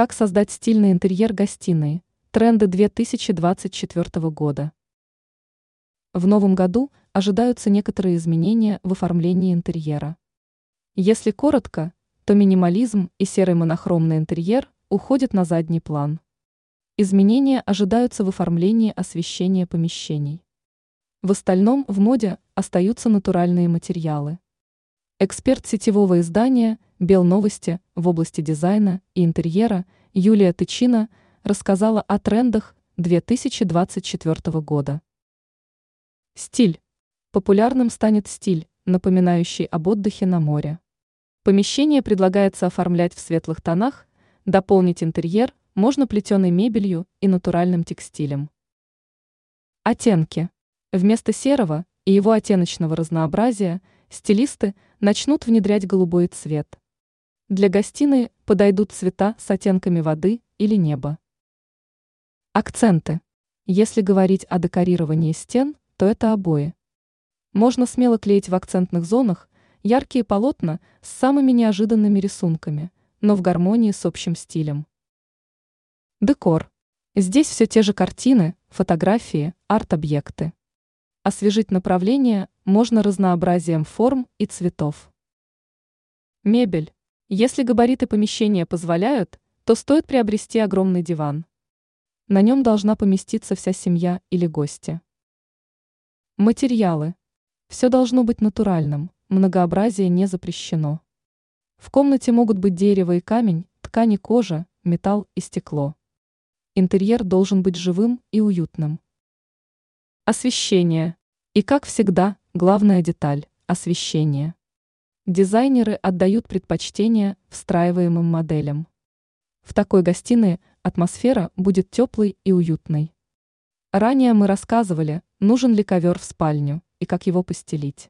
Как создать стильный интерьер гостиной? Тренды 2024 года. В новом году ожидаются некоторые изменения в оформлении интерьера. Если коротко, то минимализм и серый монохромный интерьер уходят на задний план. Изменения ожидаются в оформлении освещения помещений. В остальном в моде остаются натуральные материалы. Эксперт сетевого издания «Белновости» в области дизайна и интерьера Юлия Тычина рассказала о трендах 2024 года. Стиль. Популярным станет стиль, напоминающий об отдыхе на море. Помещение предлагается оформлять в светлых тонах, дополнить интерьер можно плетеной мебелью и натуральным текстилем. Оттенки. Вместо серого и его оттеночного разнообразия стилисты начнут внедрять голубой цвет. Для гостиной подойдут цвета с оттенками воды или неба. Акценты. Если говорить о декорировании стен, то это обои. Можно смело клеить в акцентных зонах яркие полотна с самыми неожиданными рисунками, но в гармонии с общим стилем. Декор. Здесь все те же картины, фотографии, арт-объекты. Освежить направление можно разнообразием форм и цветов. Мебель. Если габариты помещения позволяют, то стоит приобрести огромный диван. На нем должна поместиться вся семья или гости. Материалы. Все должно быть натуральным, многообразие не запрещено. В комнате могут быть дерево и камень, ткани кожа, металл и стекло. Интерьер должен быть живым и уютным. Освещение. И как всегда, главная деталь – освещение. Дизайнеры отдают предпочтение встраиваемым моделям. В такой гостиной атмосфера будет теплой и уютной. Ранее мы рассказывали, нужен ли ковер в спальню и как его постелить.